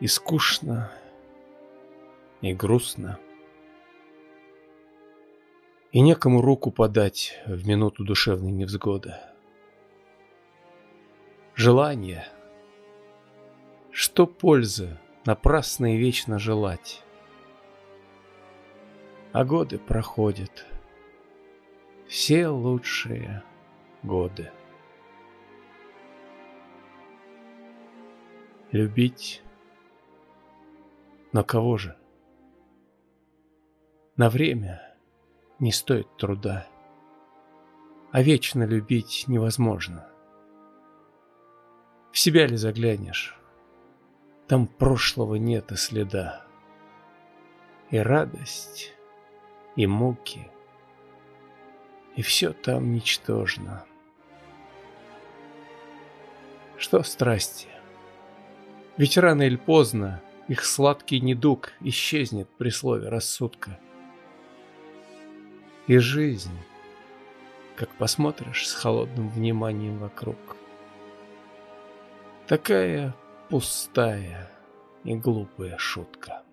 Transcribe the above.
И скучно, и грустно. И некому руку подать в минуту душевной невзгоды. Желание. Что пользы напрасно и вечно желать? А годы проходят. Все лучшие годы. Любить. Но кого же? На время не стоит труда, а вечно любить невозможно. В себя ли заглянешь? Там прошлого нет и следа. И радость, и муки, и все там ничтожно. Что страсти? Ведь рано или поздно их сладкий недуг исчезнет при слове рассудка. И жизнь, как посмотришь с холодным вниманием вокруг, такая пустая и глупая шутка.